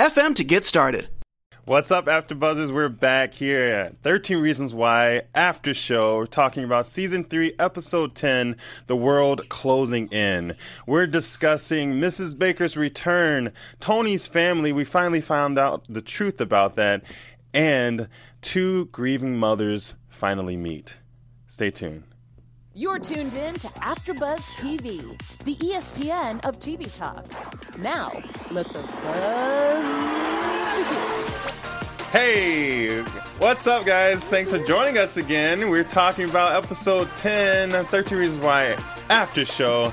FM to get started. What's up, After Buzzers? We're back here at 13 Reasons Why After Show. We're talking about Season 3, Episode 10, The World Closing In. We're discussing Mrs. Baker's return, Tony's family. We finally found out the truth about that. And two grieving mothers finally meet. Stay tuned. You're tuned in to AfterBuzz TV, the ESPN of TV talk. Now, let the buzz. Hey, what's up, guys? Thanks for joining us again. We're talking about episode 10 13 Reasons Why After Show.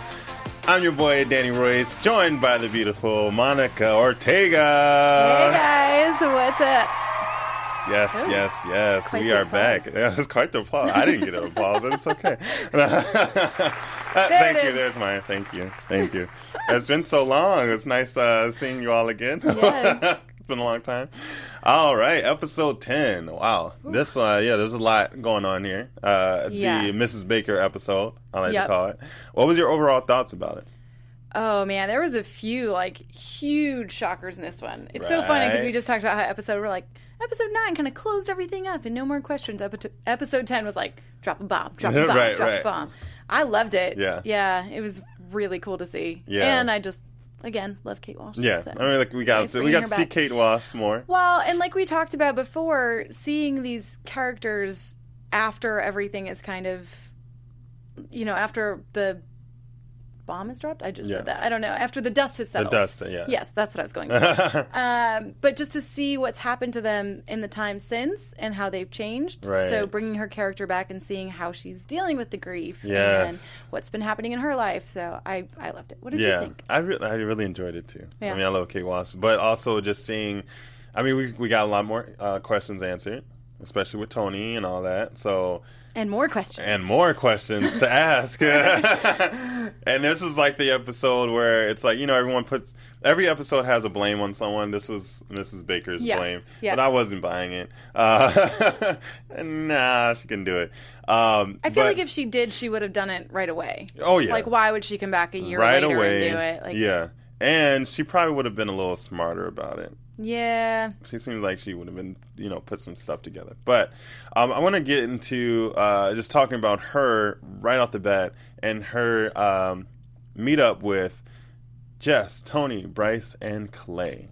I'm your boy, Danny Royce, joined by the beautiful Monica Ortega. Hey, guys, what's up? Yes, Ooh, yes, yes. We are applause. back. That was quite the applause. I didn't get an applause, but it's okay. thank you. There's mine. Thank you. Thank you. It's been so long. It's nice uh, seeing you all again. Yes. it's been a long time. All right, episode 10. Wow. Ooh. This, uh, yeah, there's a lot going on here. Uh, yeah. The Mrs. Baker episode, I like yep. to call it. What was your overall thoughts about it? Oh man, there was a few like huge shockers in this one. It's right. so funny because we just talked about how episode we're like episode nine kind of closed everything up and no more questions. Episode ten was like drop a bomb, drop a bomb, right, drop right. a bomb. I loved it. Yeah, yeah, it was really cool to see. Yeah, and I just again love Kate Walsh. Yeah, so. I mean, like we got we got to see Kate Walsh more. Well, and like we talked about before, seeing these characters after everything is kind of, you know, after the bomb is dropped. I just yeah. said that. I don't know. After the dust has settled. The dust, yeah. Yes, that's what I was going for. um, but just to see what's happened to them in the time since and how they've changed. Right. So bringing her character back and seeing how she's dealing with the grief yes. and what's been happening in her life. So I, I loved it. What did yeah, you think? I, re- I really enjoyed it too. Yeah. I mean, I love Kate Walsh, but also just seeing. I mean, we we got a lot more uh, questions answered, especially with Tony and all that. So and more questions. And more questions to ask. and this was like the episode where it's like, you know, everyone puts every episode has a blame on someone. This was Mrs. Baker's yeah. blame. Yeah. But I wasn't buying it. Uh, nah, she couldn't do it. Um, I feel but, like if she did, she would have done it right away. Oh yeah. Like why would she come back a year right later away, and do it? Like, yeah. And she probably would have been a little smarter about it. Yeah. She seems like she would have been, you know, put some stuff together. But um, I want to get into uh, just talking about her right off the bat and her um, meetup with Jess, Tony, Bryce, and Clay.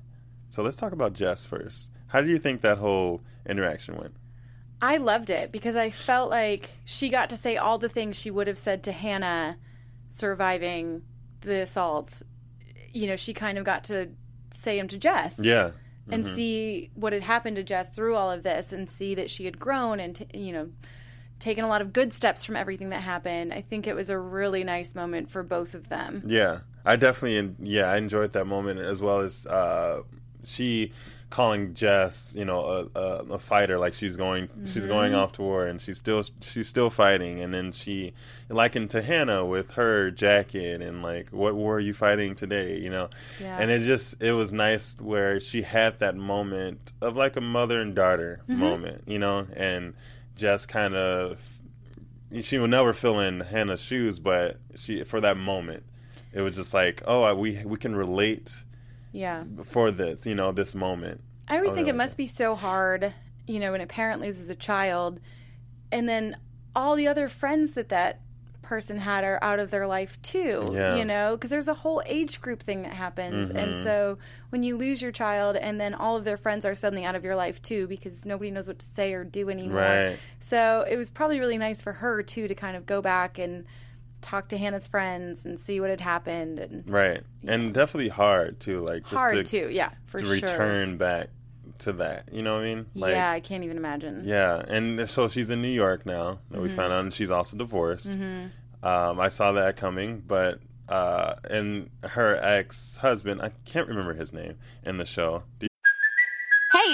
So let's talk about Jess first. How do you think that whole interaction went? I loved it because I felt like she got to say all the things she would have said to Hannah surviving the assault. You know, she kind of got to say them to Jess. Yeah. And mm-hmm. see what had happened to Jess through all of this and see that she had grown and, t- you know, taken a lot of good steps from everything that happened. I think it was a really nice moment for both of them. Yeah. I definitely, yeah, I enjoyed that moment as well as uh, she calling Jess, you know, a, a, a fighter, like she's going, mm-hmm. she's going mm-hmm. off to war, and she's still, she's still fighting. And then she likened to Hannah with her jacket and like, what war are you fighting today? You know, yeah. and it just, it was nice where she had that moment of like a mother and daughter mm-hmm. moment, you know, and Jess kind of, she will never fill in Hannah's shoes, but she for that moment, it was just like, oh, we we can relate yeah for this you know this moment i always think it must be so hard you know when a parent loses a child and then all the other friends that that person had are out of their life too yeah. you know because there's a whole age group thing that happens mm-hmm. and so when you lose your child and then all of their friends are suddenly out of your life too because nobody knows what to say or do anymore right. so it was probably really nice for her too to kind of go back and talk to Hannah's friends and see what had happened and right and know. definitely hard too like just hard to, too yeah for to sure. return back to that you know what I mean like, yeah I can't even imagine yeah and so she's in New York now that mm-hmm. we found out and she's also divorced mm-hmm. um, I saw that coming but uh, and her ex husband I can't remember his name in the show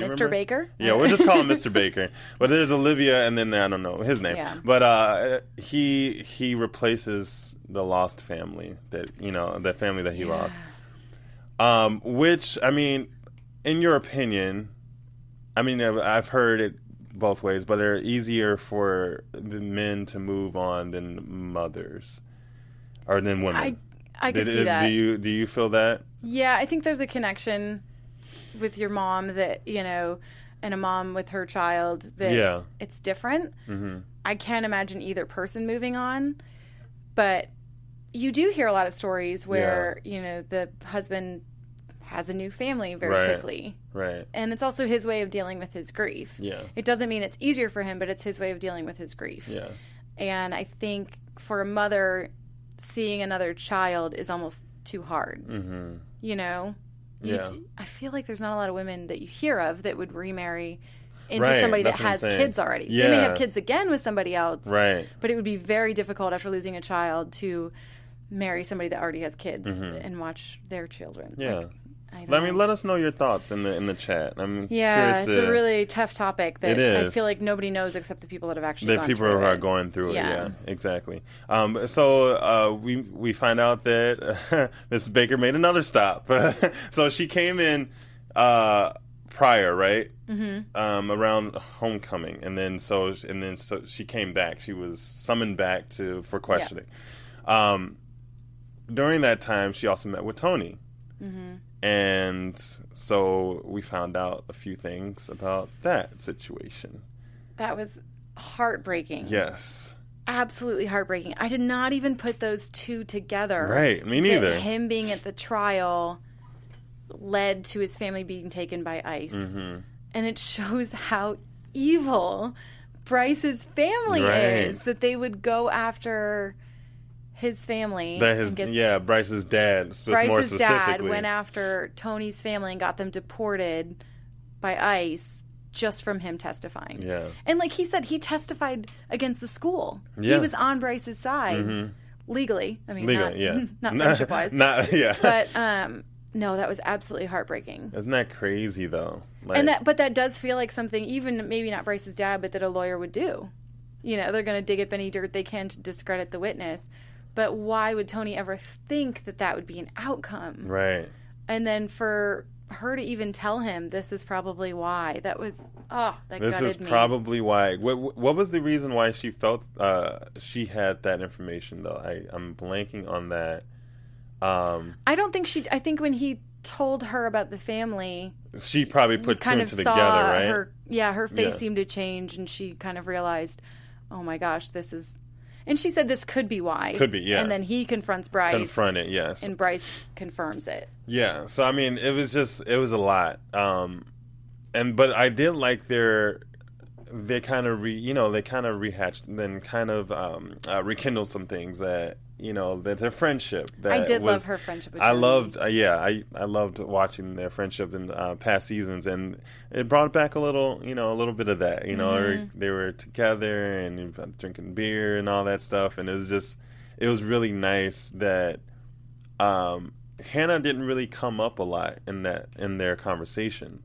Mr. Remember? Baker? Yeah, we'll just call him Mr. Baker. But there's Olivia, and then I don't know his name. Yeah. But uh, he he replaces the lost family that you know that family that he lost. Um, which I mean, in your opinion, I mean I've- I've heard it both ways, but they're easier for the men to move on than mothers or than women. I I could see that. Do you do you feel that? Yeah, I think there's a connection with your mom that, you know, and a mom with her child that Yeah. it's different. Mm-hmm. I can't imagine either person moving on, but you do hear a lot of stories where, you know, the husband has a new family very Right. quickly. Right. And it's also his way of dealing with his grief. Yeah. It doesn't mean it's easier for him, but it's his way of dealing with his grief. Yeah. And I think for a mother, seeing another child is almost too hard. Mm-hmm. You know? Yeah. I feel like there's not a lot of women that you hear of that would remarry into Right, somebody that has kids already. Yeah. They may have kids again with somebody else, Right. but it would be very difficult after losing a child to marry somebody that already has kids and watch their children. Mm-hmm. Yeah. Like, I, I mean, let us know your thoughts in the in the chat. I'm yeah, it's to, a really tough topic that I feel like nobody knows except the people that have actually gone people through are it. going through it. Yeah. Yeah, exactly. Um, so uh, we we find out that Mrs. Baker made another stop. so she came in uh, prior, right? Mm-hmm. Um, around homecoming, and then so and then so she came back. She was summoned back to for questioning. Um, during that time, she also met with Tony. Mm-hmm. And so we found out a few things about that situation. That was heartbreaking. Yes. absolutely heartbreaking. I did not even put those two together. Right, me neither. him being at the trial led to his family being taken by ICE. Mm-hmm. And it shows how evil Bryce's family Right. is that they would go after his family. That his and get- yeah, Bryce's dad, Bryce's dad went after Tony's family and got them deported by ICE just from him testifying. Yeah. And like he said, he testified against the school. Yeah. He was on Bryce's side legally. I mean, Legal, not, yeah. not friendship wise. Not yeah. But um, no, that was absolutely heartbreaking. Isn't that crazy though? Like, And that, but that does feel like something, even maybe not Bryce's dad, but that a lawyer would do. You know, they're going to dig up any dirt they can to discredit the witness. But why would Tony ever think that that would be an outcome? right. And then for her to even tell him this is probably why that was oh that This is me. probably why. What, what was the reason why she felt uh, she had that information though? I I'm blanking on that. Um, I don't think she. I think when he told her about the family, she probably put two and two together, right? her. Yeah, her face Yeah. seemed to change, and she kind of realized, oh my gosh, this is. And she said this could be why. Could be, yeah. And then he confronts Bryce. Confront it, yes. And Bryce confirms it. Yeah, so I mean, it was just it was a lot, um, and but I did like their they kind of re you know they kind of rehatched and then kind of um, uh, rekindled some things that you know that their friendship. That I did love her friendship with I loved uh, yeah I I loved watching their friendship in uh, past seasons and it brought back a little you know a little bit of that you know Mm-hmm. they were together and drinking beer and all that stuff and it was just it was really nice that um, Hannah didn't really come up a lot in that in their conversation,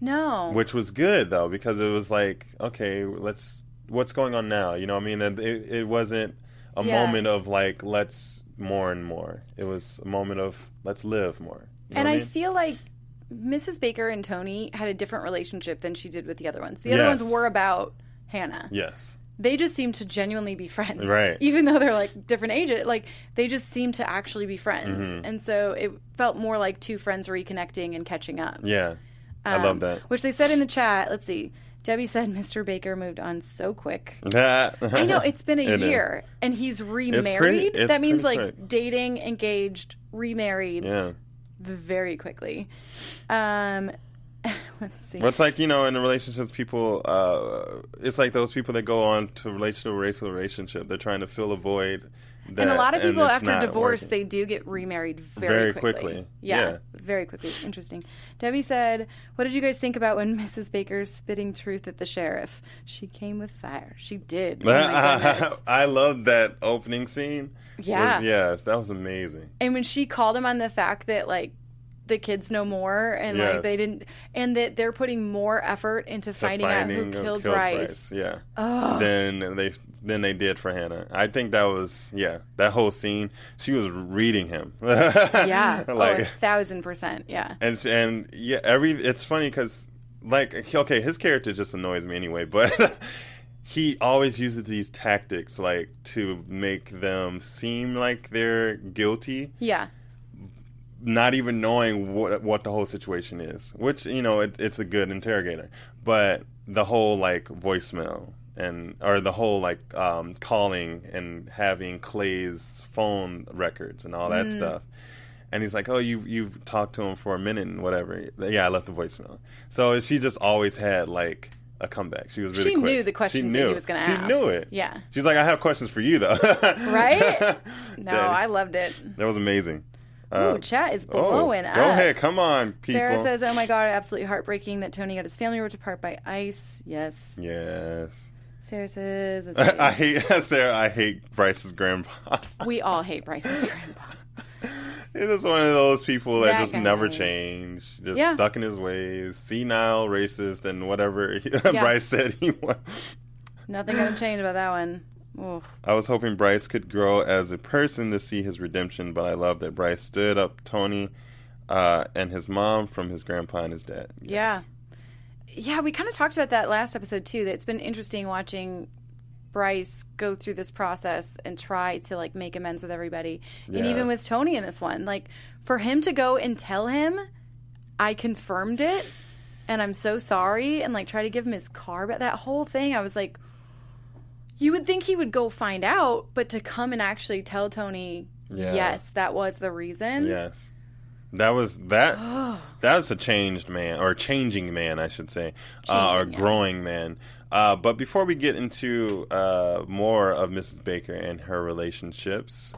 No. which was good though because it was like, okay, let's what's going on now? You know, I mean, it, it wasn't a Yeah. moment of like let's more and more. It was a moment of let's live more. You know and I, mean? feel like Mrs. Baker and Tony had a different relationship than she did with the other ones. The other ones were about Hannah. yes, They just seem to genuinely be friends. Right. Even though they're like different ages, like they just seem to actually be friends. Mm-hmm. And so it felt more like two friends reconnecting and catching up. yeah, I love that. Which they said in the chat. Let's see. Debbie said Mr. Baker moved on so quick. I know it's been a It is. year and he's remarried. pretty- it's that means like quick. dating, engaged, remarried Yeah, very quickly. Um, Let's see. Well, it's like you know, in relationships, people. Uh, it's like those people that go on to relational racial relationship. They're trying to fill a void. That, and a lot of people after divorce, working. they do get remarried very, Very quickly. quickly. Yeah, Yeah. very quickly. Interesting. Debbie said, "What did you guys think about when Mrs. Baker's spitting truth at the sheriff? She came with fire. She did. Oh. I love that opening scene. Yeah. Was- yes, that was amazing. And when she called him on the fact that like the kids know more and like they didn't and that they're putting more effort into To finding, out who finding killed, Bryce. Yeah. Oh. Then they then they did for Hannah. I think that was yeah. That whole scene, she was reading him. Yeah. Oh, like oh, a thousand percent. Yeah. and and yeah, every it's funny because like okay, his character just annoys me anyway, but. He always uses these tactics like to make them seem like they're guilty Yeah. Not even knowing what what the whole situation is, which you know it, it's a good interrogator. But the whole like voicemail and or the whole like um, calling and having Clay's phone records and all that stuff. And he's like, "Oh, you you've talked to him for a minute and whatever." Yeah, I left the voicemail. So she just always had like a comeback. She was really She quick. knew the questions she that he knew. was gonna She knew it. Yeah. She's like, "I have questions for you though." Right? No, That- I loved it. That was amazing. Ooh, Uh, chat is Oh, blowing go up. ahead, come on, people. Sarah says, "Oh my god, absolutely heartbreaking that Tony got his family ripped apart by ice." Yes. Yes. Sarah says. I hate Sarah. I hate Bryce's grandpa. "We all hate Bryce's grandpa." It is one of those people that, That just guy. never change, just Yeah. stuck in his ways, senile, racist, and whatever Bryce said he was. Nothing gonna change about that one. Oof. I was hoping Bryce could grow as a person to see his redemption, but I love that Bryce stood up Tony uh, and his mom from his grandpa and his dad. Yeah. Yes. Yeah, we kind of talked about that last episode too. That it's been interesting watching Bryce go through this process and try to like make amends with everybody. And even with Tony in this one, like for him to go and tell him, I confirmed it and I'm so sorry and like try to give him his car but that whole thing I was like you would think he would go find out, but to come and actually tell Tony, Yeah. yes, that was the reason. Yes. That was that. that was a changed man, or changing man, I should say, uh, or yeah. growing man. Uh, but before we get into uh, more of Mrs. Baker and her relationships,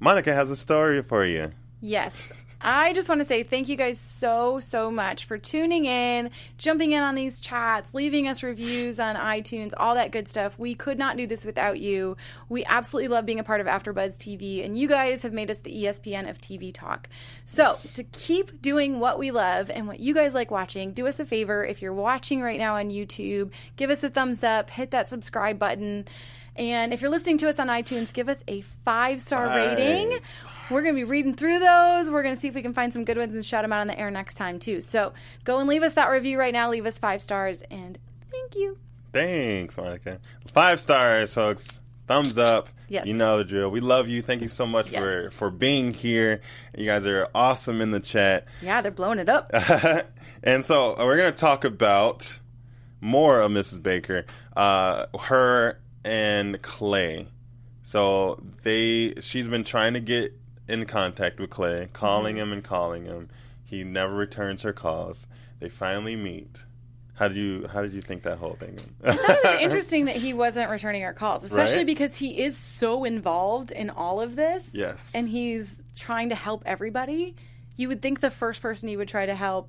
Monica has a story for you. Yes. I just want to say thank you guys so, so much for tuning in, jumping in on these chats, leaving us reviews on iTunes, all that good stuff. We could not do this without you. We absolutely love being a part of AfterBuzz TV, and you guys have made us the ESPN of TV talk. So, to keep doing what we love and what you guys like watching, do us a favor. If you're watching right now on YouTube, give us a thumbs up, hit that subscribe button. And if you're listening to us on iTunes, give us a five star rating. We're going to be reading through those. We're going to see if we can find some good ones and shout them out on the air next time, too. So go and leave us that review right now. Leave us five stars. And thank you. Thanks, Monica. Five stars, folks. Thumbs up. Yes. You know the drill. We love you. Thank you so much Yes. for for being here. You guys are awesome in the chat. Yeah, they're blowing it up. and so uh, we're going to talk about more of Mrs. Baker, uh, her and Clay. So they, she's been trying to get in contact with Clay, calling Mm-hmm. him and calling him. He never returns her calls. They finally meet. How did you How did you think that whole thing? went? it was interesting that he wasn't returning our calls, especially Right? because he is so involved in all of this. Yes. And he's trying to help everybody. You would think the first person he would try to help.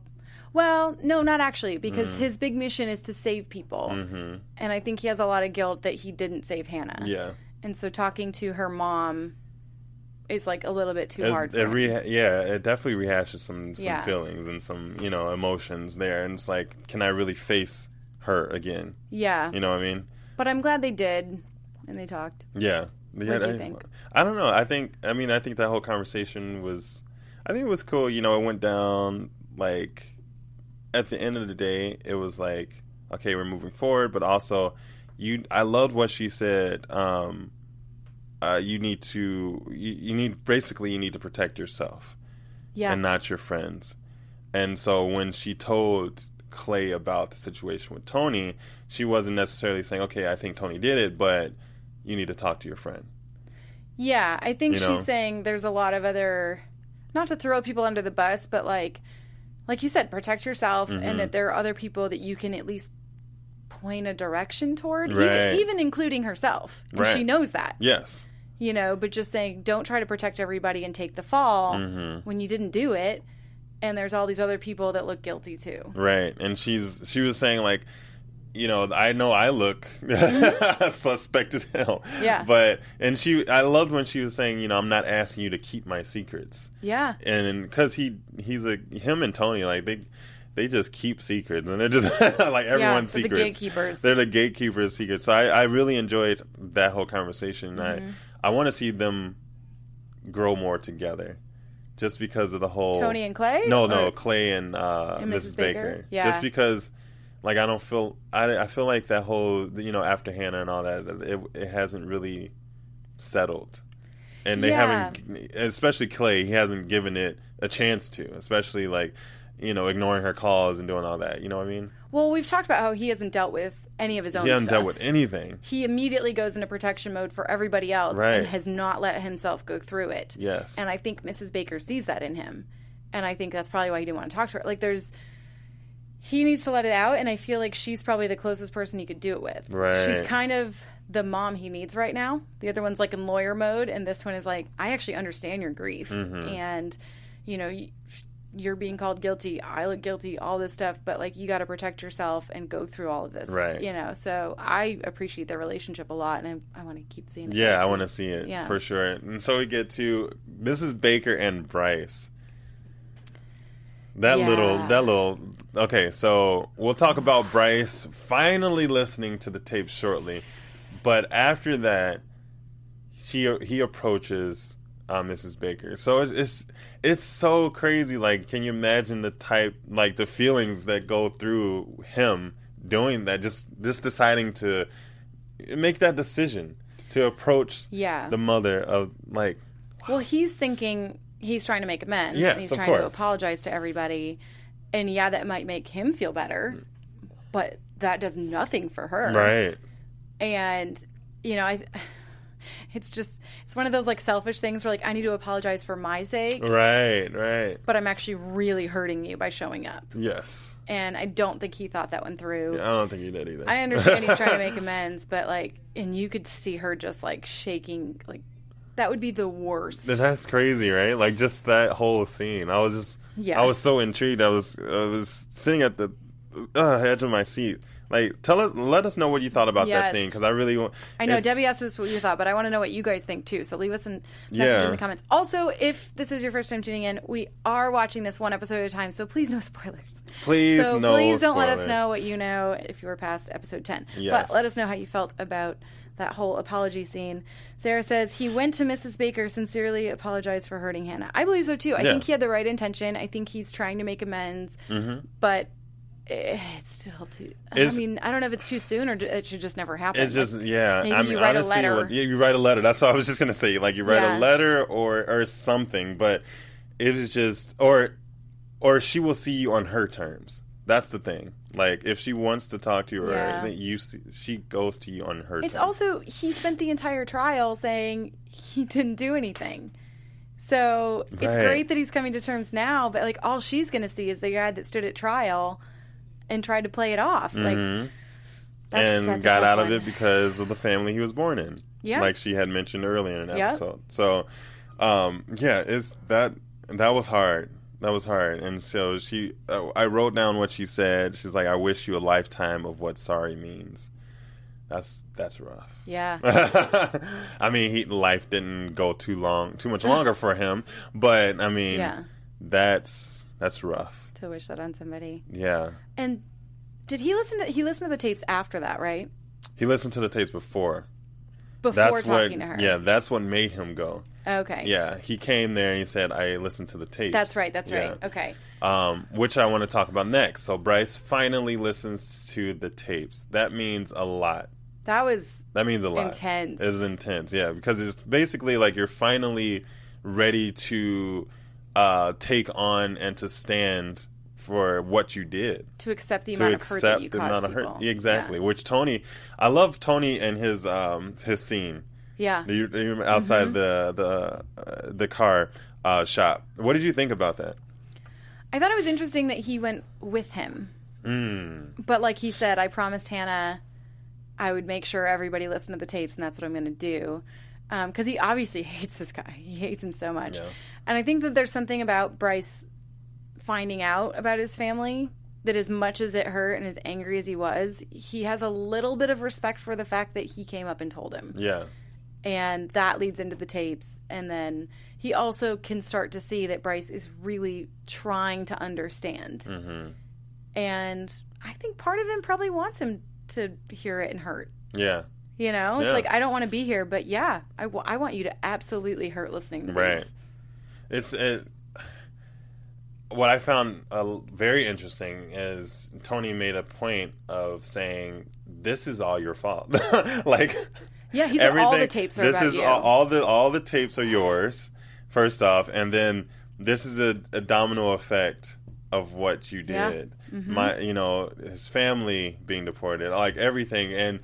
Well, no, not actually, because Mm. his big mission is to save people. Mm-hmm. And I think he has a lot of guilt that he didn't save Hannah. yeah. And so talking to her mom is like a little bit too It, hard for it him. reha- yeah, it definitely rehashes some some Yeah. feelings and some you know emotions there, and it's like, can I really face her again? yeah. You know what I mean? But I'm glad they did and they talked. Yeah. yeah What'd you I, think? I don't know. I think. I mean, I think that whole conversation was. I think it was cool. You know, it went down like. At the end of the day, it was like, okay, we're moving forward, but also, you. I loved what she said. Um, uh, you need to. You, you need basically you need to protect yourself Yeah. and not your friends. And so when she told Clay about the situation with Tony, she wasn't necessarily saying, "Okay, I think Tony did it," but you need to talk to your friend. Yeah, I think You she's saying there's a lot of other, not to throw people under the bus, but like, like you said, protect yourself, Mm-hmm. and that there are other people that you can at least point a direction toward, Right. even, even including herself. And she knows that, Yes. you know, but just saying, don't try to protect everybody and take the fall Mm-hmm. when you didn't do it. And there's all these other people that look guilty too. Right. And she's she was saying like, you know, I know I look suspect as hell. Mm-hmm. Yeah. But and she I loved when she was saying, you know, I'm not asking you to keep my secrets. Yeah. And because he he's a him and Tony like they they just keep secrets and they're just like everyone's secrets. they're the gatekeepers. They're the gatekeepers' secrets. So I, I really enjoyed that whole conversation. Mm-hmm. I I want to see them grow more together. Just because of the whole Tony and Clay? No, no, Clay and, uh, And Mrs. Mrs. Baker. Baker? Yeah. Just because, like, I don't feel I, I feel like that whole you know after Hannah and all that it, it hasn't really settled, and they Yeah. haven't, especially Clay. He hasn't given it a chance to, especially like you know ignoring her calls and doing all that. You know what I mean? Well, we've talked about how he hasn't dealt with any of his own He hasn't stuff. dealt with anything. he immediately goes into protection mode for everybody else Right. and has not let himself go through it. Yes. And I think Mrs. Baker sees that in him. And I think that's probably why he didn't want to talk to her. Like there's he needs to let it out and I feel like she's probably the closest person he could do it with. Right. She's kind of the mom he needs right now. The other one's like in lawyer mode and this one is like I actually understand your grief Mm-hmm. and you know, you're being called guilty. I look guilty. All this stuff, but like you got to protect yourself and go through all of this. Right. You know. So I appreciate their relationship a lot, and I, I want to keep seeing it. Yeah, I want to see it Yeah. for sure. And so we get to Mrs. Baker and Bryce. That Yeah. little, that little. Okay, so we'll talk about Bryce finally listening to the tape shortly, but after that, she he approaches uh, Mrs. Baker. So it's, it's it's so crazy. Like, can you imagine the type, like the feelings that go through him doing that? Just just deciding to make that decision to approach Yeah. the mother of like Well, he's thinking he's trying to make amends, Yes, and he's trying to apologize to everybody, and yeah, that might make him feel better, but that does nothing for her. right. and you know i it's just it's one of those like selfish things where like i need to apologize for my sake Right, right. but i'm actually really hurting you by showing up Yes. and i don't think he thought that one through I don't think he did either. i understand he's trying to make amends but like and you could see her just like shaking like that would be the worst That's crazy, right? Like just that whole scene. I was just, Yeah. I was so intrigued. I was, I was sitting at the uh, edge of my seat. Like, tell us, let us know what you thought about that scene because I really want. I know Debbie asked us what you thought, but I want to know what you guys think too. So leave us a message Yeah. in the comments. Also, if this is your first time tuning in, we are watching this one episode at a time, so please no spoilers. Please, so no please don't let us know what you know if you were past episode 10 Yes. but let us know how you felt about that whole apology scene sarah says he went to mrs baker sincerely apologized for hurting hannah i believe so too i Yeah. think he had the right intention i think he's trying to make amends but eh, Eh, it's still too i mean i don't know if it's too soon or it should just never happen It's just yeah. Maybe I mean, you write a honestly, letter. what- yeah, you write a letter. That's what I was just gonna say. Like you write Yeah. a letter or or something, but it was just or or she will see you on her terms. That's the thing. Like if she wants to talk to you, or Yeah. you see, she goes to you on her. Terms. It's terms. also he spent the entire trial saying he didn't do anything. So it's Right. great that he's coming to terms now, but like all she's going to see is the guy that stood at trial and tried to play it off. Like that's- and that's got out of it because of the family he was born in. Yeah. like she had mentioned earlier in an Yep. episode. So, um, yeah, it's that that was hard. That was hard. And so she, uh, I wrote down what she said. She's like, "I wish you a lifetime of what sorry means." That's that's rough. Yeah. I mean, he life didn't go too long, too much longer for him. But I mean, Yeah. that's that's rough. To wish that on somebody. Yeah, And did he listen to he listened to the tapes after that, right? he listened to the tapes before. Before That's what, talking to her. yeah, that's what made him go. Okay. Yeah, he came there and he said, "I listened to the tapes." That's right. That's Yeah. right. Okay. Um, which I want to talk about next. So Bryce finally listens to the tapes. That means a lot. That was That means a lot. Intense. It's intense, yeah, because it's basically like you're finally ready to uh, take on and to stand for what you did. to accept the To amount of hurt that you the caused people. hurt, exactly. Yeah. Which Tony, I love Tony and his um his scene. Yeah. You outside Mm-hmm. the the uh, the car uh, shop. What did you think about that? I thought it was interesting that he went with him. Mm. But like he said, I promised Hannah I would make sure everybody listened to the tapes, and that's what I'm going to do. Because he obviously hates this guy. He hates him so much. Yeah. And I think that there's something about Bryce finding out about his family that as much as it hurt and as angry as he was, he has a little bit of respect for the fact that he came up and told him. Yeah. And that leads into the tapes. And then he also can start to see that Bryce is really trying to understand. Mm-hmm. And I think part of him probably wants him to hear it and hurt. Yeah. You know, it's like I don't want to be here, but yeah, I, w- I want you to absolutely hurt listening to Right. this. It's it, what I found uh, very interesting is Tony made a point of saying this is all your fault. like Yeah, he said all the tapes are this about is. All, all the all the tapes are yours. First off, and then this is a, a domino effect of what you Yeah. did. Mm-hmm. My, you know, his family being deported, like everything, and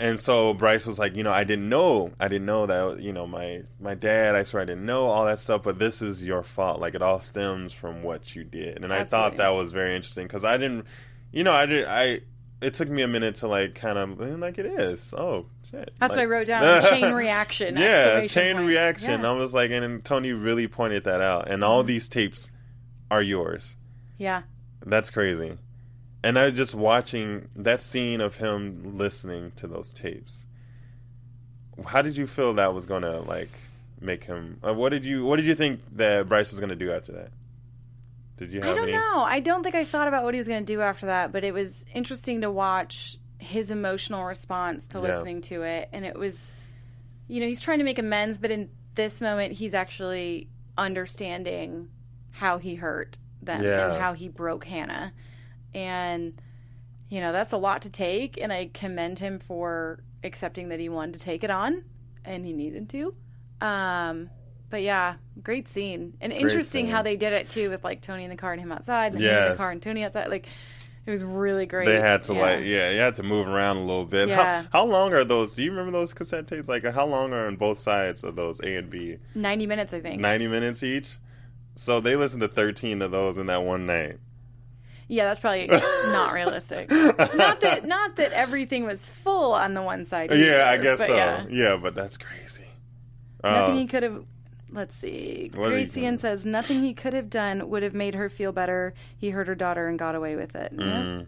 and so Bryce was like, you know, I didn't know, I didn't know that, you know, my my dad, I swear I didn't know all that stuff, but this is your fault. Like it all stems from what you did, and I thought that was very interesting because I didn't, you know, I did, I. It took me a minute to like kind of like it is. Oh shit! That's what I wrote down. chain reaction. yeah, chain point. reaction. Yeah. I was like, and Tony really pointed that out. And all mm-hmm. these tapes are yours. yeah. That's crazy. And I was just watching that scene of him listening to those tapes. How did you feel that was gonna like make him? Uh, what did you What did you think that Bryce was gonna do after that? Did you have I don't any? know. I don't think I thought about what he was going to do after that, but it was interesting to watch his emotional response to Yeah. listening to it. And it was, you know, he's trying to make amends, but in this moment, he's actually understanding how he hurt them Yeah. and how he broke Hannah. And, you know, that's a lot to take. And I commend him for accepting that he wanted to take it on and he needed to. Um, but yeah, great scene and interesting scene. how they did it too with like Tony in the car and him outside, and then him in the car and Tony outside. Like it was really great. They had to Yeah. like, yeah, you had to move around a little bit. Yeah. How, how long are those? Do you remember those cassette tapes? Like, how long are on both sides of those A and B? ninety minutes, I think. 90 minutes each. So they listened to 13 of those in that one night. Yeah, that's probably not realistic. not that not that everything was full on the one side. yeah, I guess so. Yeah. Yeah. but that's crazy. Nothing Uh, he could have. Let's see. What did Gracian says nothing he could have done would have made her feel better. He hurt her daughter and got away with it. Yeah. mm,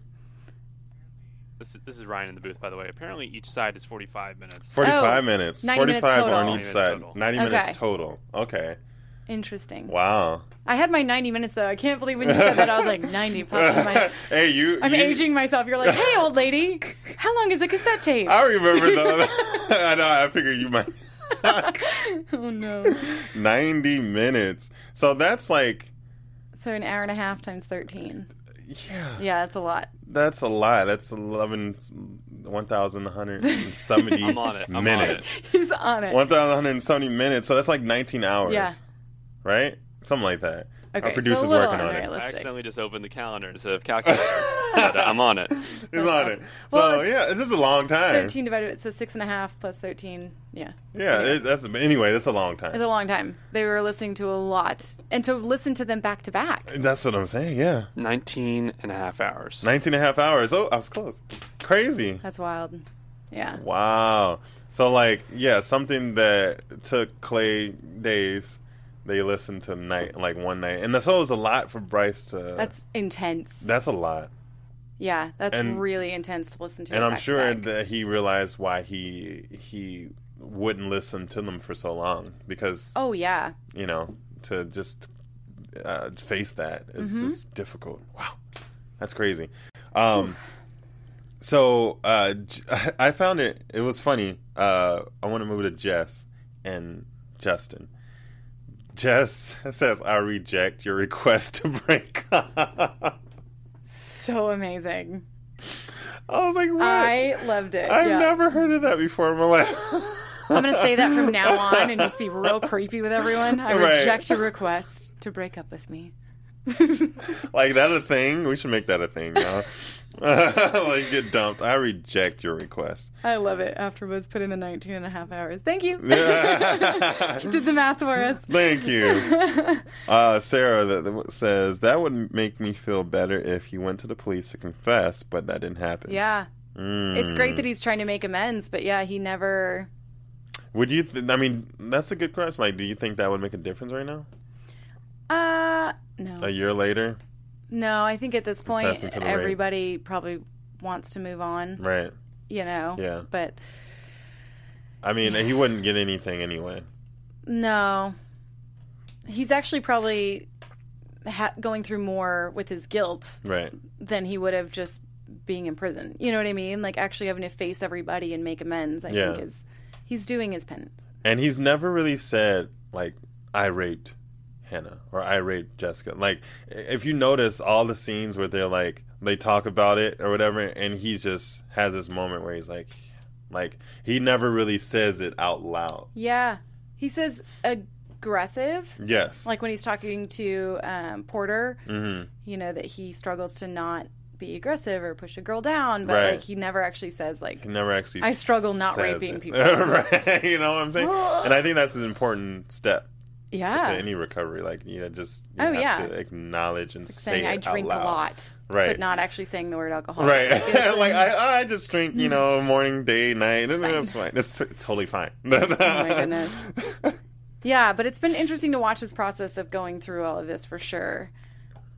This, this is Ryan in the booth, by the way. Apparently, each side is 45 minutes. 45 Oh, minutes. 45 minutes on each minutes side. total. 90 Okay. minutes total. Okay. Interesting. Wow. I had my ninety minutes though. I can't believe when you said that. I was like ninety. Popped in my, hey, you. I'm you- aging myself. You're like, hey, old lady, how long is a cassette tape? I remember those. I know. I figured you might. oh no. 90 minutes. So that's like, So an hour and a half times thirteen. yeah, Yeah, that's a lot. that's a lot. That's 11, 1,170 I'm on it. I'm on minutes. He's on it. 1,170 minutes. So that's like 19 hours. Yeah. Right? Something like that. Okay, Our so producer's a working on it. I accidentally just opened the calendar instead of calculator. but uh, I'm on it. He's on it. So, Well, it's yeah, this is a long time. Thirteen divided, so six and a half plus thirteen. Yeah, Yeah, it, that's anyway. That's a long time. it's a long time. They were listening to a lot, and to listen to them back to back. That's what I'm saying. Yeah, 19 and a half hours. 19 and a half hours. Oh, I was close. Crazy. That's wild. Yeah. Wow. So like, yeah, something that took Clay days, they listened to night like one night, and that's always a lot for Bryce to. That's intense. that's a lot, yeah, that's and- really intense to listen to. and I'm sure back. that he realized why he he wouldn't listen to them for so long because Oh yeah. you know to just uh, face that is Mm-hmm. is difficult. Wow, that's crazy. Um, so uh, I found it. It was funny. Uh, I want to move to Jess and Justin. Jess says, "I reject your request to break up." So amazing. I was like, "What?" I loved it. I've yeah. never heard of that before in my life. I'm gonna say that from now on and just be real creepy with everyone. I Right. reject your request to break up with me. like that a thing? We should make that a thing. Now. like get dumped. I reject your request. I love it. AfterBuzz put in the 19 and a half hours. Thank you. Did the math for us. Thank you. Uh, Sarah that, says that would make me feel better if he went to the police to confess, but that didn't happen. Yeah. It's great that he's trying to make amends, but yeah, he never. Would you? Th- I mean, that's a good question. Like, do you think that would make a difference right now? Uh, no. A year later, No, I think at this point, Confessing to the rape. everybody probably wants to move on, right? you know? Yeah. But I mean, he wouldn't get anything anyway. no. He's actually probably ha- going through more with his guilt Right. than he would have just being in prison. You know what I mean? Like actually having to face everybody and make amends, I Yeah. think is he's doing his penance. And he's never really said like I raped Hannah or I raped Jessica. Like if you notice all the scenes where they're like they talk about it or whatever and he just has this moment where he's like like he never really says it out loud. Yeah. He says aggressive. Yes. Like when he's talking to um, Porter, Mhm. you know, that he struggles to not be aggressive or push a girl down, but Right. like he never actually says like he never actually I struggle not raping it. people. right. You know what I'm saying? and I think that's an important step to Yeah. any recovery. Like, you know, just you Oh, have yeah. to acknowledge and say saying I drink a lot. Right. But not actually saying the word alcohol. Right. Like, I, I just drink, you know, morning, day, night. and It's fine. It's t- totally fine. oh my goodness. Yeah, but it's been interesting to watch this process of going through all of this for sure.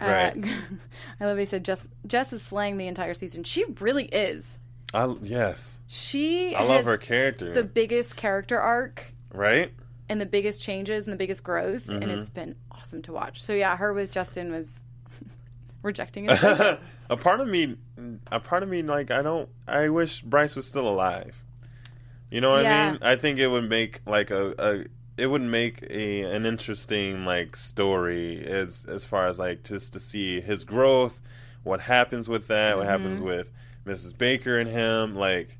Right. Uh, I love he said Jess, Jess is slaying the entire season. She really is. I, yes. She I love her character. the biggest character arc right? And the biggest changes and the biggest growth, and Mm-hmm. it's been awesome to watch. So yeah, her with Justin was rejecting it. a part of me, a part of me, like I don't. I wish Bryce was still alive. You know what Yeah. I mean? I think it would make like a, a it would make a an interesting like story as as far as like just to see his growth, what happens with that, what happens Mm-hmm. with Mrs. Baker and him. Like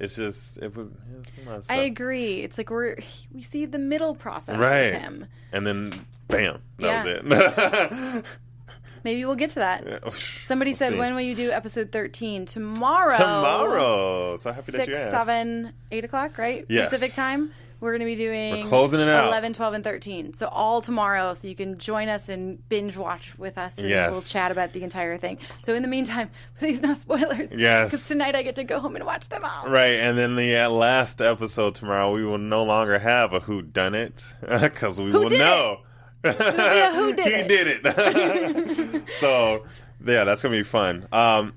it's just it would. It's a lot of I agree. It's like we're we see the middle process Right. with him. And then bam, that Yeah. was it. Maybe we'll get to that. Oh, Somebody We'll said, see. "When will you do episode 13?" Tomorrow. tomorrow. So happy that you asked. seven, eight o'clock, right? Yes. Pacific time. We're going to be doing We're closing it out. 11, 12, and 13. So all tomorrow, so you can join us and binge watch with us, and Yes. we'll chat about the entire thing. So in the meantime, please no spoilers. Yes. Because tonight I get to go home and watch them all. Right, and then the uh, last episode tomorrow, we will no longer have a who done it because we will did know. a who did he it. did it. so yeah, that's gonna be fun. Um,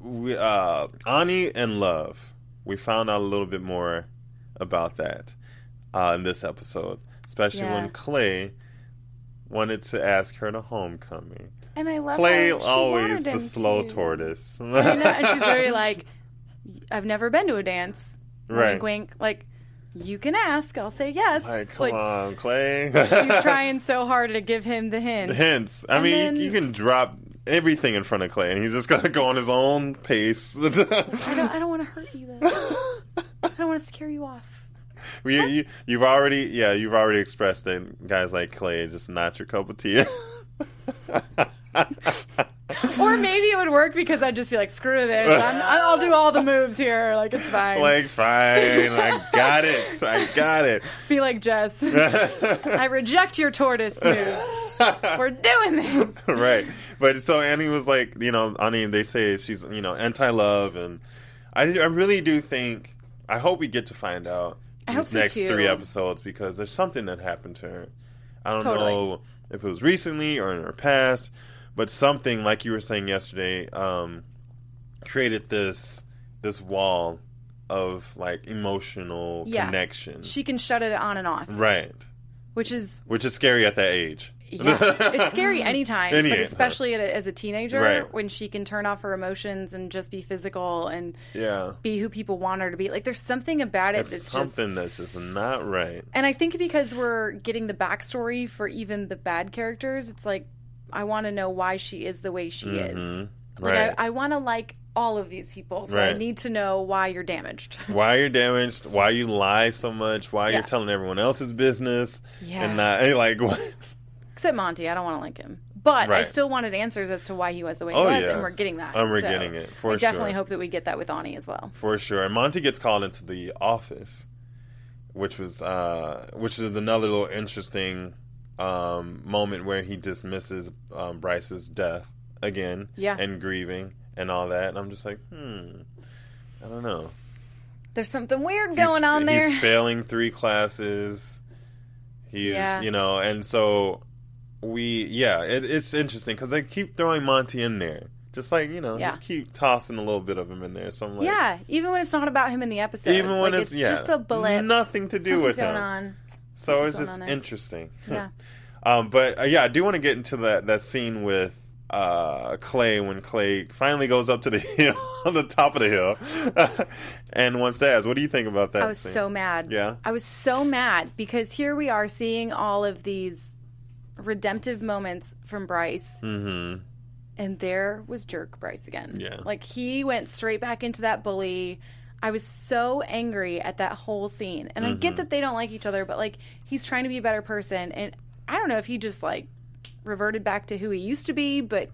we uh, Ani and Love, we found out a little bit more about that uh, in this episode, especially Yeah. when Clay wanted to ask her to homecoming. And I love Clay always the slow to. tortoise. Know, and she's very like, I've never been to a dance. Right. Wink, wink. Like, you can ask. I'll say yes. Like, come Like, on, Clay. She's trying so hard to give him the hint. hints. I And mean, then- you can drop everything in front of Clay, and he's just gonna go on his own pace. I don't, I don't want to hurt you though. I don't want to scare you off. you, you, you've already, yeah, you've already expressed that guys like Clay just not your cup of tea. Or maybe it would work because I'd just be like, screw this. I'm, I'll do all the moves here. Like it's fine. like, fine, I got it, I got it. be like Jess. I reject your tortoise moves. We're doing this. right. But so Ani was like, you know, I mean, they say she's, you know, anti-love, and I, I really do think, I hope we get to find out I these so, next three episodes because there's something that happened to her. I don't Totally. know if it was recently or in her past, but something like you were saying yesterday um, created this this wall of like emotional Yeah. connection. She can shut it on and off, right. which is Which is scary at that age. Yeah, it's scary anytime, Any- but especially at a, as a teenager Right. when she can turn off her emotions and just be physical and Yeah. be who people want her to be. Like there's something about it It's that's just something that's just not right. And I think because we're getting the backstory for even the bad characters, it's like I want to know why she is the way she is. Like Mm-hmm. Right. I, I want to like all of these people, so I need to know why you're damaged. why you're damaged, why you lie so much, why Yeah. you're telling everyone else's business, Yeah. and not like what. Except Monty, I don't want to like him, but I Right. still wanted answers as to why he was the way he Oh, was, yeah. and we're getting that. And we're So getting it, for I definitely sure. hope that we get that with Ani as well. for sure. And Monty gets called into the office, which was uh, which is another little interesting um, moment where he dismisses um, Bryce's death again, Yeah. and grieving and all that. And I'm just like, hmm, I don't know. There's something weird He's- going on there. He's failing three classes. He's, Yeah. you know, and so we, yeah, it, it's interesting because they keep throwing Monty in there. Just like, you know, Yeah. just keep tossing a little bit of him in there. So I'm like, yeah, even when it's not about him in the episode, even when like, it's, yeah, just a blip. nothing to do with him. on. So it's Something's going just on interesting. Yeah. um, but uh, yeah, I do want to get into that that scene with uh, Clay when Clay finally goes up to the hill, on the top of the hill, and wants to ask, "What do you think about that?" I was scene? so mad. Yeah? I was so mad because here we are seeing all of these redemptive moments from Bryce. Mm-hmm. And there was jerk Bryce again. Yeah. Like he went straight back into that bully. I was so angry at that whole scene. And I Mm-hmm. get that they don't like each other, but like he's trying to be a better person. And I don't know if he just like reverted back to who he used to be, but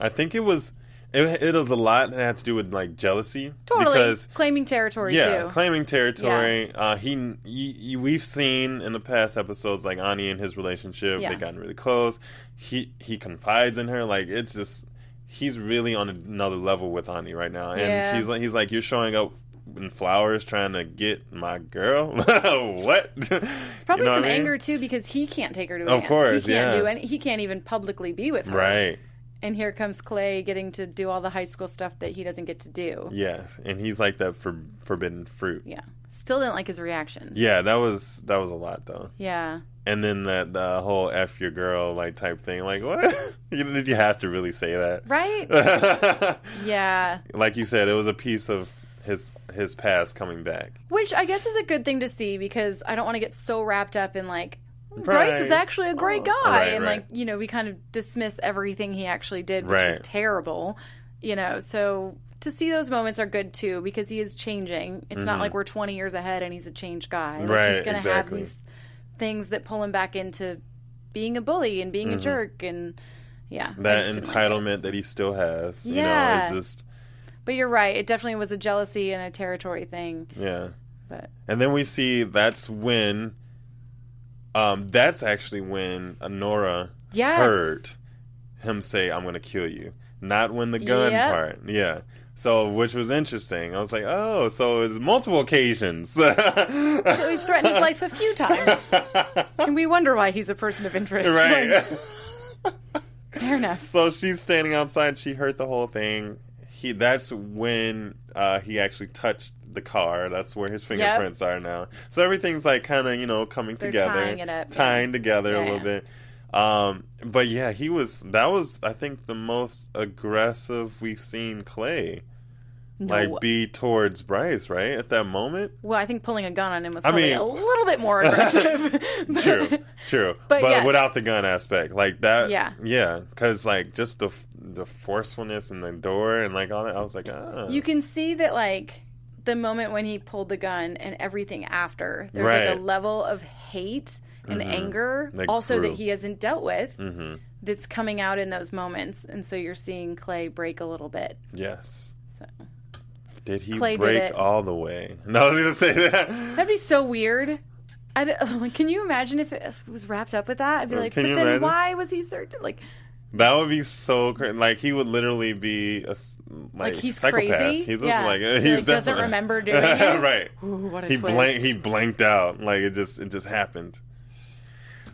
I think it was it, it was a lot that had to do with like jealousy totally because claiming territory yeah, too. claiming territory. Uh, he, y y we've seen in the past episodes like Ani and his relationship. Yeah. They gotten really close. He he confides in her. Like it's just he's really on another level with Ani right now. And Yeah. she's like he's like you're showing up in flowers trying to get my girl. what? It's probably some anger too because he can't take her to a Of course, he can't yeah. do any. He can't even publicly be with her. Right. And here comes Clay getting to do all the high school stuff that he doesn't get to do. Yes, and he's like that for forbidden fruit. Yeah. Still didn't like his reaction. Yeah, that was that was a lot though. Yeah. And then that the whole "f your girl" like type thing, like what? you, did you have to really say that? Right? yeah. like you said, it was a piece of his his past coming back. Which I guess is a good thing to see because I don't want to get so wrapped up in like Bryce Bryce. is actually a great guy Right, and right. like you know we kind of dismiss everything he actually did which is terrible you know so to see those moments are good too because he is changing it's not like we're 20 years ahead and he's a changed guy like Mm-hmm. Right, he's gonna have exactly. these things that pull him back into being a bully and being a jerk and yeah Mm-hmm. That just didn't like entitlement that he still has, you know, Yeah. just but you're right it definitely was a jealousy and a territory thing yeah. but And then we see that's when, um, that's actually when Honora Yes. heard him say, "I'm going to kill you," not when the gun Yep. part. Yeah. So, which was interesting. I was like, "Oh, so it's multiple occasions." so he's threatened his life a few times and we wonder why he's a person of interest right. fair enough so she's standing outside. She heard the whole thing. He. That's when uh, he actually touched the car. That's where his fingerprints are now. So everything's like kind of you know coming They're together, tying it up, yeah. tying together a little yeah. bit. Um, but yeah, he was. That was I think the most aggressive we've seen Clay. No. Like be towards Bryce, right at that moment. Well, I think pulling a gun on him was I probably mean- a little bit more aggressive. True, true. But But, yes. without the gun aspect, like that. Yeah. yeah. Because like just the the forcefulness and the door and like all that, I was like, ah, you can see that, like, the moment when he pulled the gun and everything after, there's like a level of hate and anger, That also that he hasn't dealt with, Mm-hmm. that's coming out in those moments. And so you're seeing Clay break a little bit. yes. So Did he Clay break it. all the way? No, I was gonna say that. that'd be so weird. I don't- like, can you imagine if it was wrapped up with that? I'd be like, Can but then imagine? why was he certain? Like, That would be so crazy. Like he would literally be a like, Like, he's psychopath. crazy? He's just Yeah. like He, he's like, doesn't remember doing it? right. Ooh, what a he twist. blank. He blanked out. Like it just it just happened.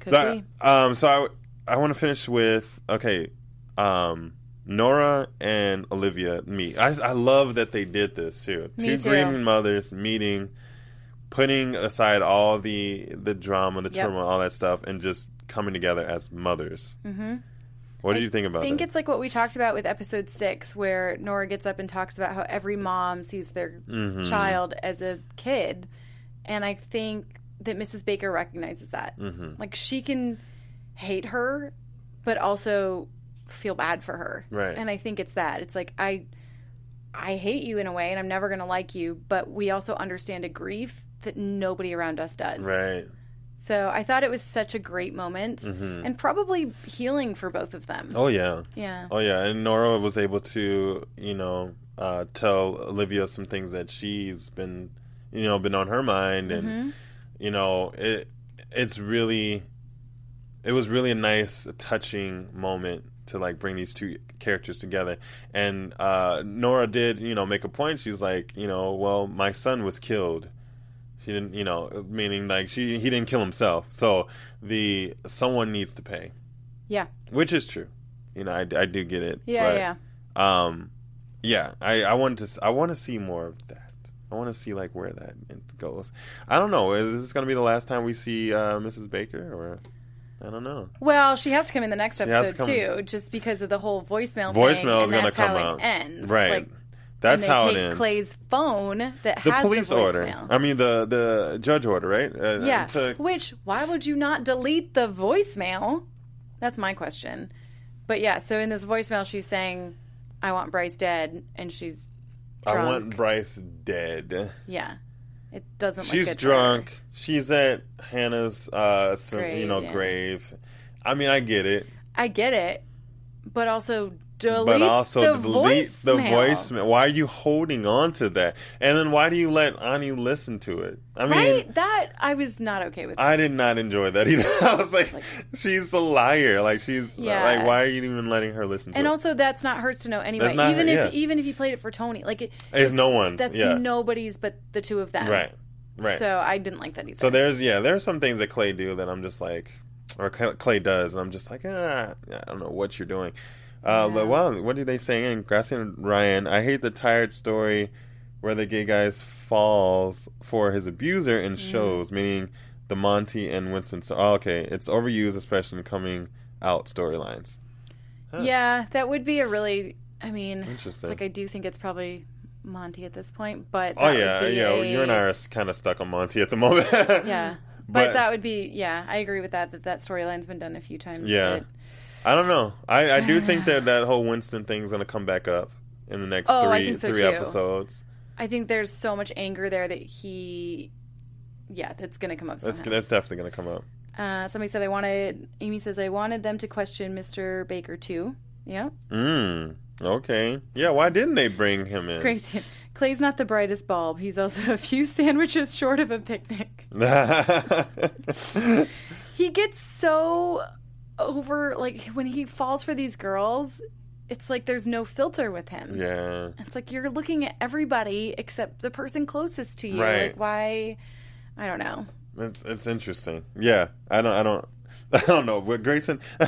could But, be. um, so I, I want to finish with okay, um, Nora and Olivia meet. I I love that they did this too. Me Two too. grieving mothers meeting, putting aside all the the drama, the Yep. turmoil, all that stuff, and just coming together as mothers. Mm-hmm. What do you think about I think that? it's like what we talked about with episode six, where Nora gets up and talks about how every mom sees their Mm-hmm. child as a kid. And I think that Mrs. Baker recognizes that. Mm-hmm. Like she can hate her, but also feel bad for her. Right. And I think it's that. It's like, I. I hate you in a way, and I'm never going to like you. But we also understand a grief that nobody around us does. right. So I thought it was such a great moment and probably healing for both of them. Oh yeah. Yeah. Oh yeah, and Nora was able to, you know, uh, tell Olivia some things that she's been, you know, been on her mind, and Mm-hmm. you know, it it's really, it was really a nice, touching moment to like bring these two characters together. And uh, Nora did, you know, make a point. She's like, you know, well, my son was killed. She didn't, you know, meaning like she he didn't kill himself. So the someone needs to pay Yeah. which is true. You know, I, I do get it. Yeah, but, yeah. Um, yeah, I I want to I want to see more of that. I want to see like where that goes. I don't know. Is this going to be the last time we see uh, Mrs. Baker, or I don't know. Well, she has to come in the next to episode too, just because of the whole voicemail. thing, Voicemail is going to come out. Ends. Right. Like, That's and they how take it ends. Clay's phone that the has police the order. I mean, the the judge order, right? Uh, yeah. to- Which why would you not delete the voicemail? That's my question. But yeah, so in this voicemail, she's saying, "I want Bryce dead," and she's drunk. I want Bryce dead. Yeah, it doesn't. She's good for her. drunk. She's at Hannah's, uh, some, you know, yeah. grave. I mean, I get it. I get it, but also delete but also the delete voicemail. the voicemail. Why are you holding on to that? And then why do you let Ani listen to it? I mean, Right? That I was not okay with. That. I did not enjoy that either. I was like, she's a liar. Like she's Yeah. like, why are you even letting her listen to and it? also, that's not hers to know anyway. Not even her- if even if you played it for Tony, like it, it's no one's. that's yeah, nobody's but the two of them. right, right. So I didn't like that either. So there's yeah, there's some things that Clay do that I'm just like, or Clay Clay does, and I'm just like, ah, I don't know what you're doing. Uh, well, what do they say in Gracie and Ryan? I hate the tired story where the gay guy falls for his abuser in Mm. shows, meaning the Monty and Winston. So, oh, okay, it's overused, especially in coming out storylines. Yeah, that would be a really. I mean, Interesting. like I do think it's probably Monty at this point, but Oh yeah, yeah. a- You and I are kind of stuck on Monty at the moment. Yeah, but, But- that would be yeah. I agree with that. That that storyline's been done a few times. Yeah. I don't know. I, I do think that that whole Winston thing's gonna come back up in the next Oh, I three think so, three too. episodes. I think there's so much anger there that he, yeah, that's gonna come up That's somehow. that's definitely gonna come up. Uh, somebody said I wanted. Amy says I wanted them to question Mr. Baker too. Yeah, Mm. Okay. Yeah. Why didn't they bring him in? crazy. Clay's not the brightest bulb. He's also a few sandwiches short of a picnic. He gets so over like when he falls for these girls. It's like there's no filter with him. yeah. It's like you're looking at everybody except the person closest to you. Right. Like why? I don't know. It's it's interesting. Yeah. I don't I don't I don't know. But Grayson,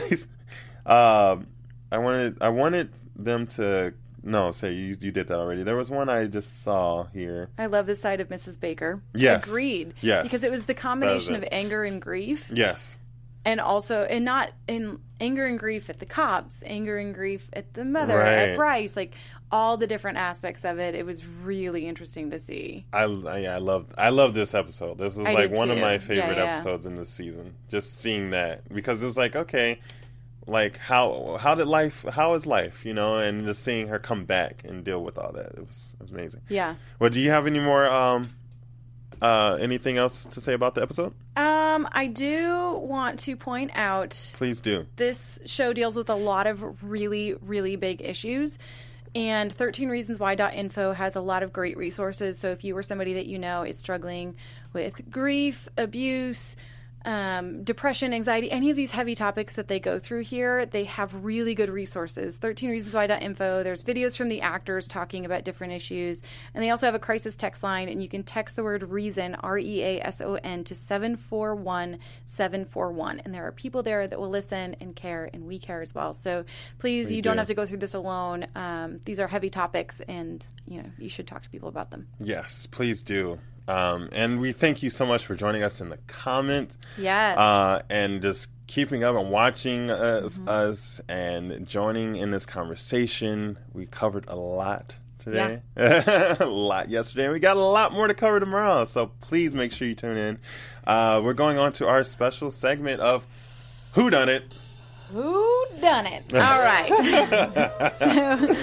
um, I wanted I wanted them to. No, say you you did that already. There was one I just saw here. I love the side of Mrs. Baker. Yes. Agreed. Yes. Because it was the combination it. of anger and grief. Yes. And also, and not in anger and grief at the cops, anger and grief at the mother, Right. at Bryce, like all the different aspects of it. It was really interesting to see. I I, I love I love this episode. This was I like one of my favorite yeah. episodes in this season. Just seeing that because it was like okay, like how how did life how is life you know and just seeing her come back and deal with all that it was, it was amazing. Yeah. Well, do you have any more um uh anything else to say about the episode? Um, I do want to point out Please do. this show deals with a lot of really, really big issues. And 13 Reasons Why.info has a lot of great resources. So if you or somebody that you know is struggling with grief, abuse, um, depression, anxiety, any of these heavy topics that they go through here, they have really good resources. 13 Reasons Why.info. There's videos from the actors talking about different issues. And they also have a crisis text line, and you can text the word reason, R E A S O N, to 741 741. And there are people there that will listen and care, and we care as well. So please, you don't have to go through this alone. Um, these are heavy topics, and you know you should talk to people about them. Yes, please do. Um, and we thank you so much for joining us in the comment. Yes. Uh, and just keeping up and watching us, us and joining in this conversation. We covered a lot today. a lot yesterday. And we got a lot more to cover tomorrow. So please make sure you tune in. Uh, we're going on to our special segment of Who Done It. Who done it? All right. so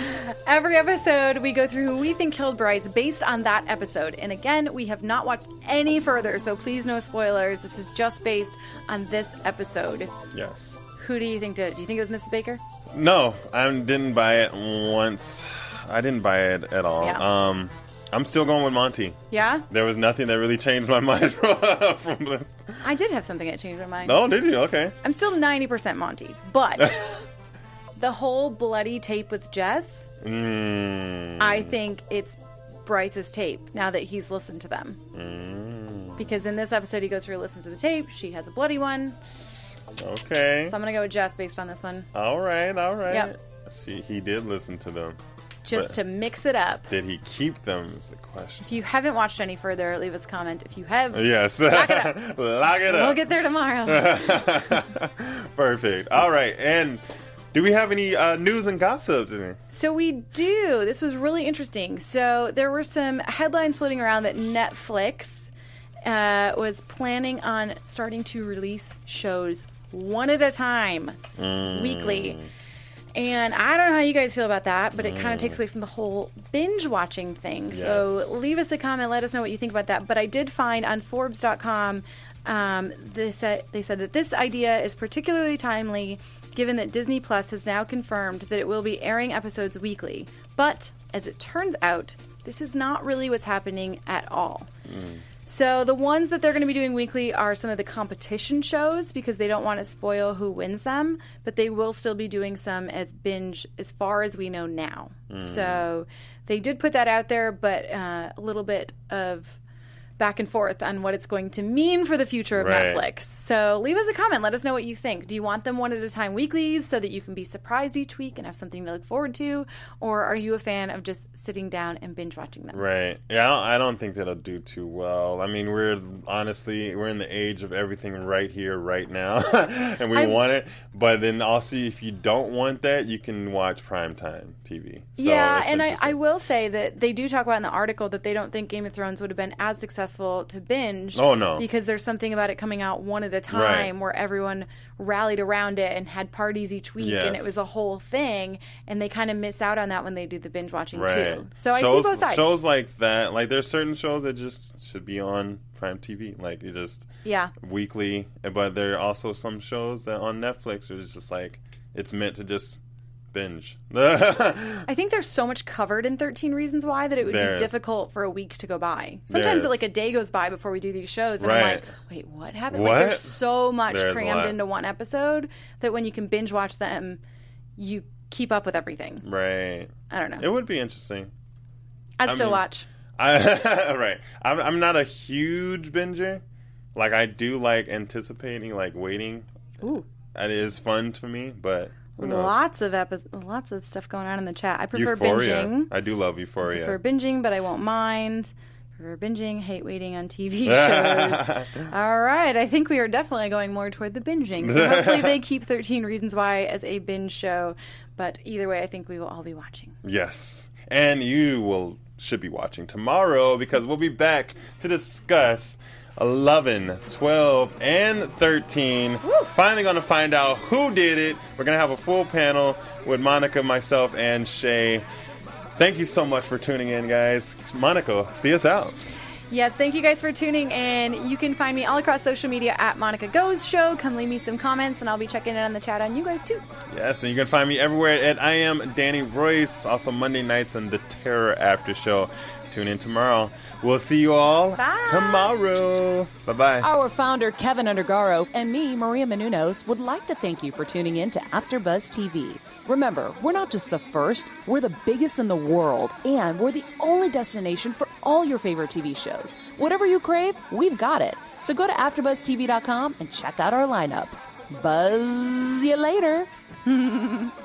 every episode, we go through who we think killed Bryce based on that episode. And again, we have not watched any further, so please no spoilers. This is just based on this episode. Yes. Who do you think did it? Do you think it was Mrs. Baker? No, I didn't buy it once. I didn't buy it at all. Yeah. Um, I'm still going with Monty. Yeah? There was nothing that really changed my mind from this. I did have something that changed my mind. Oh, did you? Okay. I'm still 90% Monty, but the whole bloody tape with Jess, Mm. I think it's Bryce's tape now that he's listened to them. Mm. Because in this episode, he goes through, listens to the tape. She has a bloody one. Okay. So I'm going to go with Jess based on this one, All right. All right. Yep. She, he did listen to them. Just But- to mix it up. Did he keep them? Is the question. If you haven't watched any further, leave us a comment. If you have, Yes. Lock it up. Lock it up. we'll get there tomorrow. Perfect. All right. And do we have any uh, news and gossip today? So we do. This was really interesting. So there were some headlines floating around that Netflix uh, was planning on starting to release shows one at a time, weekly. And I don't know how you guys feel about that, but it kind of takes away from the whole binge watching thing. So leave us a comment. Let us know what you think about that. But I did find on Forbes.com, um, they said they said that this idea is particularly timely, given that Disney Plus has now confirmed that it will be airing episodes weekly. But as it turns out, this is not really what's happening at all. So the ones that they're going to be doing weekly are some of the competition shows because they don't want to spoil who wins them, but they will still be doing some as binge as far as we know now. So they did put that out there, but uh, a little bit of back and forth on what it's going to mean for the future of Right. Netflix. So leave us a comment. Let us know what you think. Do you want them one at a time weeklies so that you can be surprised each week and have something to look forward to? Or are you a fan of just sitting down and binge watching them? Right. Yeah, I don't, I don't think that'll do too well. I mean, we're honestly we're in the age of everything right here, right now, and we I- want it. But then also, if you don't want that, you can watch primetime TV. So yeah, and I, I will say that they do talk about in the article that they don't think Game of Thrones would have been as successful to binge. Oh, no. because there's something about it coming out one at a time Right. where everyone rallied around it and had parties each week, and it was a whole thing. And they kind of miss out on that when they do the binge watching Right. too. So I shows, see both sides. Shows like that, like there's certain shows that just should be on prime TV, like you just yeah, weekly. But there are also some shows that on Netflix are just like it's meant to just binge. I think there's so much covered in 13 Reasons Why that it would There be difficult for a week to go by. Sometimes is. like a day goes by before we do these shows, and I'm like, wait, what happened? What? Like there's so much There's crammed into one episode that when you can binge watch them, you keep up with everything. right. I don't know. It would be interesting. I'd I still mean- watch. I, right. I'm, I'm not a huge binger. Like I do like anticipating, like waiting. Ooh. It is fun to me, but who knows? Lots of lots of stuff going on in the chat. I prefer Euphoria. binging. I do love Euphoria. prefer binging, but I won't mind. Prefer binging, hate waiting on TV shows. All right, I think we are definitely going more toward the binging. So hopefully they keep 13 Reasons Why as a binge show. But either way, I think we will all be watching. Yes. And you will should be watching tomorrow because we'll be back to discuss 11, 12, and 13. Finally going to find out who did it. We're going to have a full panel with Monica, myself, and Shay. Thank you so much for tuning in, guys. Monica, see us out. Yes, thank you guys for tuning in. You can find me all across social media at Monica Goes Show. Come leave me some comments, and I'll be checking in on the chat on you guys too. Yes, and you can find me everywhere at I am Danny Royce. Also Monday nights on the Terror After Show. Tune in tomorrow. We'll see you all Bye. tomorrow. Bye bye. Our founder, Kevin Undergaro, and me, Maria Menounos, would like to thank you for tuning in to AfterBuzz TV. Remember, we're not just the first, we're the biggest in the world, and we're the only destination for all your favorite TV shows. Whatever you crave, we've got it. So go to AfterBuzzTV.com and check out our lineup. Buzz you later.